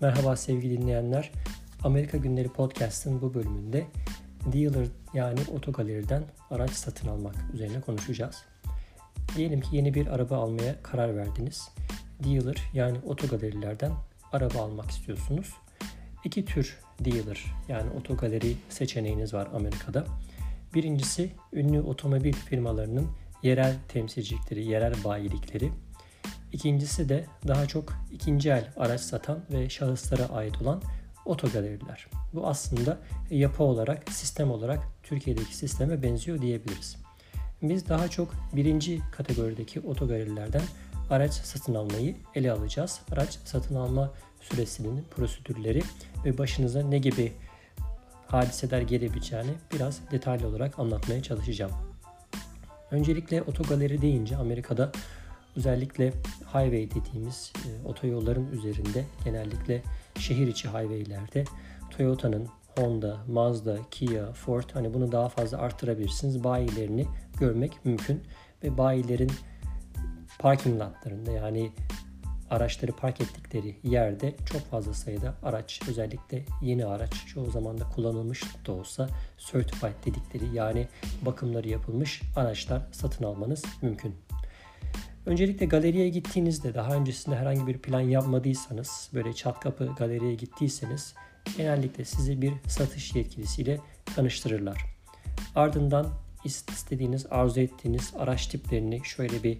Merhaba sevgili dinleyenler. Amerika Günleri Podcast'ın bu bölümünde dealer yani otogaleriden araç satın almak üzerine konuşacağız. Diyelim ki yeni bir araba almaya karar verdiniz. Dealer yani otogalerilerden araba almak istiyorsunuz. İki tür dealer yani otogaleri seçeneğiniz var Amerika'da. Birincisi ünlü otomobil firmalarının yerel temsilcilikleri, yerel bayilikleri. İkincisi de daha çok ikinci el araç satan ve şahıslara ait olan otogaleriler. Bu aslında yapı olarak, sistem olarak Türkiye'deki sisteme benziyor diyebiliriz. Biz daha çok birinci kategorideki otogalerilerden araç satın almayı ele alacağız. Araç satın alma süresinin prosedürleri ve başınıza ne gibi hadiseler gelebileceğini biraz detaylı olarak anlatmaya çalışacağım. Öncelikle otogaleri deyince Amerika'da özellikle highway dediğimiz e, otoyolların üzerinde genellikle şehir içi highwaylerde Toyota'nın Honda, Mazda, Kia, Ford hani bunu daha fazla arttırabilirsiniz. Bayilerini görmek mümkün ve bayilerin parking lotlarında yani araçları park ettikleri yerde çok fazla sayıda araç özellikle yeni araç çoğu zaman da kullanılmış da olsa certified dedikleri yani bakımları yapılmış araçlar satın almanız mümkün. Öncelikle galeriye gittiğinizde daha öncesinde herhangi bir plan yapmadıysanız böyle çat kapı galeriye gittiyseniz genellikle sizi bir satış yetkilisiyle tanıştırırlar. Ardından istediğiniz, arzu ettiğiniz araç tiplerini şöyle bir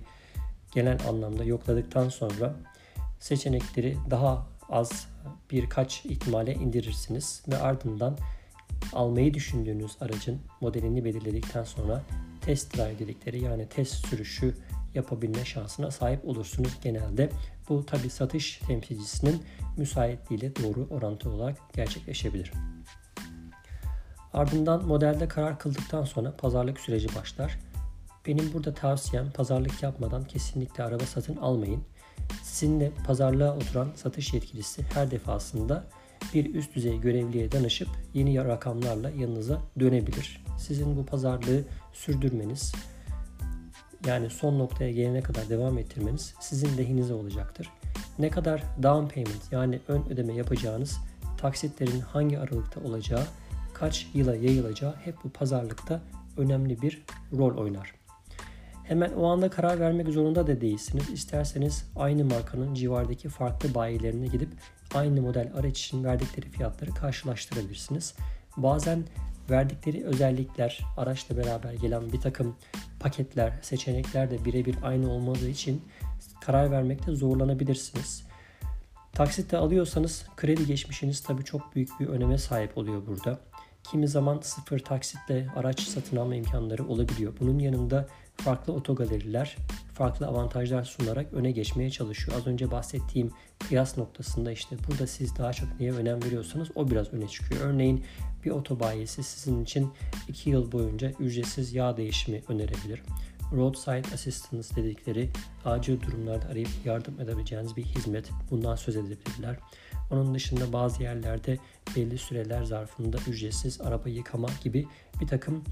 genel anlamda yokladıktan sonra seçenekleri daha az birkaç ihtimale indirirsiniz ve ardından almayı düşündüğünüz aracın modelini belirledikten sonra test drive dedikleri yani test sürüşü yapabilme şansına sahip olursunuz genelde. Bu tabi satış temsilcisinin müsaitliğiyle doğru orantılı olarak gerçekleşebilir. Ardından modelde karar kıldıktan sonra pazarlık süreci başlar. Benim burada tavsiyem pazarlık yapmadan kesinlikle araba satın almayın. Sizinle pazarlığa oturan satış yetkilisi her defasında bir üst düzey görevliye danışıp yeni rakamlarla yanınıza dönebilir. Sizin bu pazarlığı sürdürmeniz yani son noktaya gelene kadar devam ettirmeniz sizin lehinize olacaktır. Ne kadar down payment yani ön ödeme yapacağınız, taksitlerin hangi aralıkta olacağı, kaç yıla yayılacağı hep bu pazarlıkta önemli bir rol oynar. Hemen o anda karar vermek zorunda da değilsiniz. İsterseniz aynı markanın civardaki farklı bayilerine gidip aynı model araç için verdikleri fiyatları karşılaştırabilirsiniz. Bazen verdikleri özellikler, araçla beraber gelen bir takım paketler, seçenekler de birebir aynı olmadığı için karar vermekte zorlanabilirsiniz. Taksitle alıyorsanız kredi geçmişiniz tabii çok büyük bir öneme sahip oluyor burada. Kimi zaman sıfır taksitle araç satın alma imkanları olabiliyor. Bunun yanında farklı otogaleriler farklı avantajlar sunarak öne geçmeye çalışıyor. Az önce bahsettiğim kıyas noktasında işte burada siz daha çok neye önem veriyorsanız o biraz öne çıkıyor. Örneğin bir otobayisi sizin için 2 yıl boyunca ücretsiz yağ değişimi önerebilir. Roadside Assistance dedikleri acil durumlarda arayıp yardım edebileceğiniz bir hizmet. Bundan söz edebilirler. Onun dışında bazı yerlerde belli süreler zarfında ücretsiz araba yıkama gibi bir takım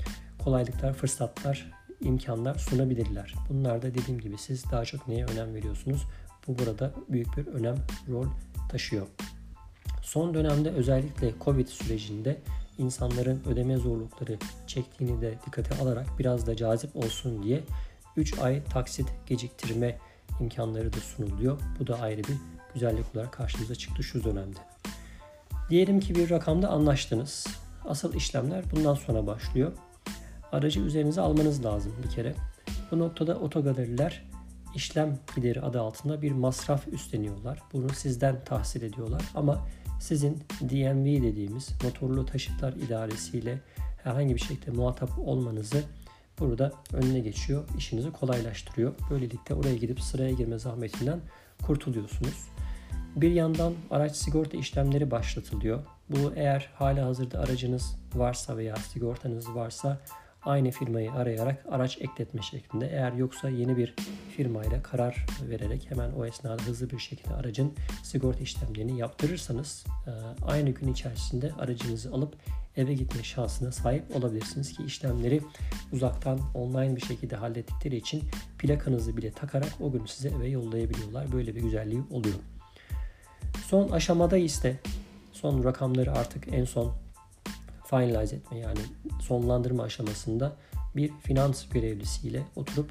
kolaylıklar, fırsatlar imkanlar sunabilirler. Bunlar da dediğim gibi siz daha çok neye önem veriyorsunuz? Bu burada büyük bir önem rol taşıyor. Son dönemde özellikle Covid sürecinde insanların ödeme zorlukları çektiğini de dikkate alarak biraz da cazip olsun diye 3 ay taksit geciktirme imkanları da sunuluyor. Bu da ayrı bir güzellik olarak karşımıza çıktı şu dönemde. Diyelim ki bir rakamda anlaştınız. Asıl işlemler bundan sonra başlıyor aracı üzerinize almanız lazım bir kere. Bu noktada otogaleriler işlem gideri adı altında bir masraf üstleniyorlar. Bunu sizden tahsil ediyorlar ama sizin DMV dediğimiz motorlu taşıtlar idaresiyle herhangi bir şekilde muhatap olmanızı burada önüne geçiyor. işinizi kolaylaştırıyor. Böylelikle oraya gidip sıraya girme zahmetinden kurtuluyorsunuz. Bir yandan araç sigorta işlemleri başlatılıyor. Bu eğer hala hazırda aracınız varsa veya sigortanız varsa aynı firmayı arayarak araç ekletme şeklinde. Eğer yoksa yeni bir firmayla karar vererek hemen o esnada hızlı bir şekilde aracın sigorta işlemlerini yaptırırsanız e, aynı gün içerisinde aracınızı alıp eve gitme şansına sahip olabilirsiniz ki işlemleri uzaktan online bir şekilde hallettikleri için plakanızı bile takarak o gün size eve yollayabiliyorlar. Böyle bir güzelliği oluyor. Son aşamada ise son rakamları artık en son finalize etme yani sonlandırma aşamasında bir finans görevlisiyle oturup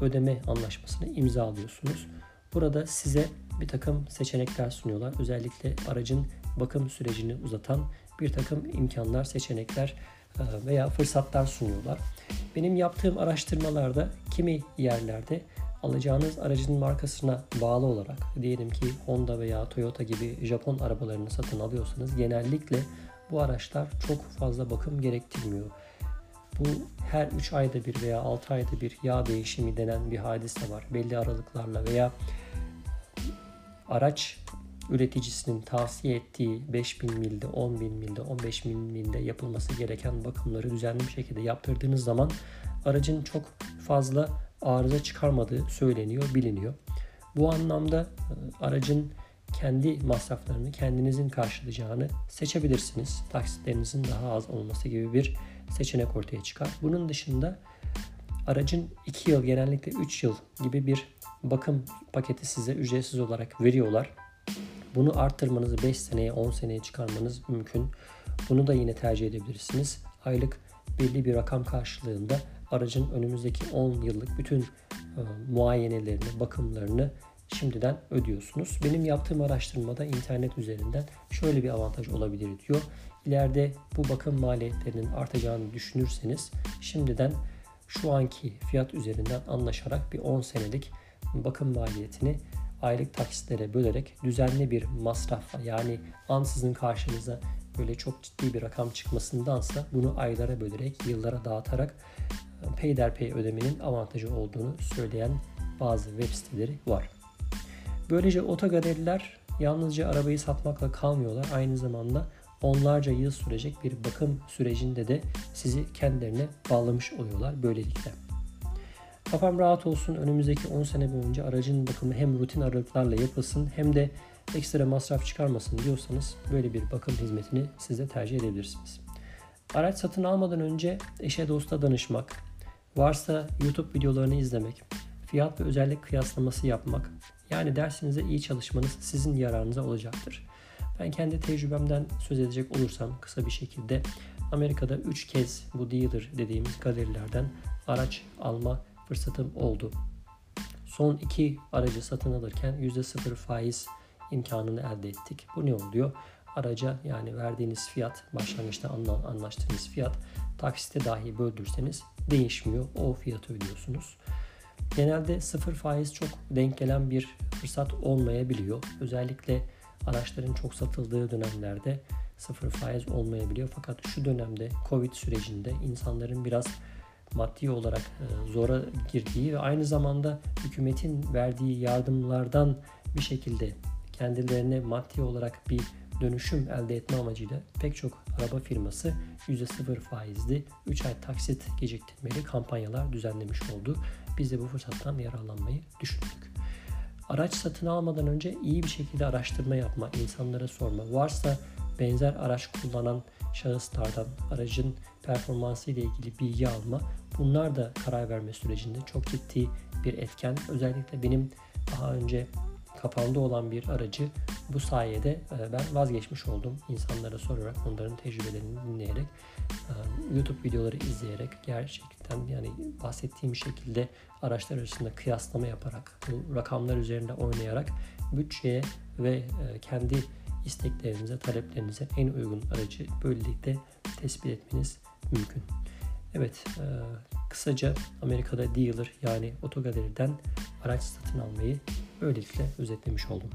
ödeme anlaşmasını imzalıyorsunuz. Burada size bir takım seçenekler sunuyorlar. Özellikle aracın bakım sürecini uzatan bir takım imkanlar, seçenekler e, veya fırsatlar sunuyorlar. Benim yaptığım araştırmalarda kimi yerlerde alacağınız aracın markasına bağlı olarak diyelim ki Honda veya Toyota gibi Japon arabalarını satın alıyorsanız genellikle bu araçlar çok fazla bakım gerektirmiyor. Bu her 3 ayda bir veya 6 ayda bir yağ değişimi denen bir hadise var. Belli aralıklarla veya araç üreticisinin tavsiye ettiği 5000 milde, 10.000 milde, 15.000 milde yapılması gereken bakımları düzenli bir şekilde yaptırdığınız zaman aracın çok fazla arıza çıkarmadığı söyleniyor, biliniyor. Bu anlamda e, aracın kendi masraflarını kendinizin karşılayacağını seçebilirsiniz. Taksitlerinizin daha az olması gibi bir seçenek ortaya çıkar. Bunun dışında aracın 2 yıl genellikle 3 yıl gibi bir bakım paketi size ücretsiz olarak veriyorlar. Bunu arttırmanızı 5 seneye 10 seneye çıkarmanız mümkün. Bunu da yine tercih edebilirsiniz. Aylık belli bir rakam karşılığında aracın önümüzdeki 10 yıllık bütün e, muayenelerini, bakımlarını şimdiden ödüyorsunuz. Benim yaptığım araştırmada internet üzerinden şöyle bir avantaj olabilir diyor. İleride bu bakım maliyetlerinin artacağını düşünürseniz şimdiden şu anki fiyat üzerinden anlaşarak bir 10 senelik bakım maliyetini aylık taksitlere bölerek düzenli bir masrafla yani ansızın karşınıza böyle çok ciddi bir rakam çıkmasındansa bunu aylara bölerek, yıllara dağıtarak e, peyderpey ödemenin avantajı olduğunu söyleyen bazı web siteleri var. Böylece otogaleriler yalnızca arabayı satmakla kalmıyorlar. Aynı zamanda onlarca yıl sürecek bir bakım sürecinde de sizi kendilerine bağlamış oluyorlar böylelikle. Kafam rahat olsun önümüzdeki 10 sene boyunca aracın bakımı hem rutin aralıklarla yapılsın hem de ekstra masraf çıkarmasın diyorsanız böyle bir bakım hizmetini siz de tercih edebilirsiniz. Araç satın almadan önce eşe dosta danışmak, varsa YouTube videolarını izlemek, fiyat ve özellik kıyaslaması yapmak, yani dersinize iyi çalışmanız sizin yararınıza olacaktır. Ben kendi tecrübemden söz edecek olursam kısa bir şekilde Amerika'da 3 kez bu dealer dediğimiz galerilerden araç alma fırsatım oldu. Son iki aracı satın alırken %0 faiz imkanını elde ettik. Bu ne oluyor? Araca yani verdiğiniz fiyat, başlangıçta anlaştığınız fiyat taksite dahi böldürseniz değişmiyor. O fiyatı ödüyorsunuz. Genelde sıfır faiz çok denk gelen bir fırsat olmayabiliyor. Özellikle araçların çok satıldığı dönemlerde sıfır faiz olmayabiliyor. Fakat şu dönemde Covid sürecinde insanların biraz maddi olarak e, zora girdiği ve aynı zamanda hükümetin verdiği yardımlardan bir şekilde kendilerine maddi olarak bir dönüşüm elde etme amacıyla pek çok araba firması %0 faizli 3 ay taksit geciktirmeli kampanyalar düzenlemiş oldu. Biz de bu fırsattan yararlanmayı düşündük. Araç satın almadan önce iyi bir şekilde araştırma yapma, insanlara sorma. Varsa benzer araç kullanan şahıslardan aracın performansı ile ilgili bilgi alma. Bunlar da karar verme sürecinde çok ciddi bir etken. Özellikle benim daha önce kafamda olan bir aracı bu sayede e, ben vazgeçmiş oldum. İnsanlara sorarak, onların tecrübelerini dinleyerek, e, YouTube videoları izleyerek gerçekten yani bahsettiğim şekilde araçlar arasında kıyaslama yaparak, bu rakamlar üzerinde oynayarak bütçeye ve e, kendi isteklerinize, taleplerinize en uygun aracı böylelikle tespit etmeniz mümkün. Evet, kısaca Amerika'da dealer yani otogaleriden araç satın almayı böylelikle özetlemiş oldum.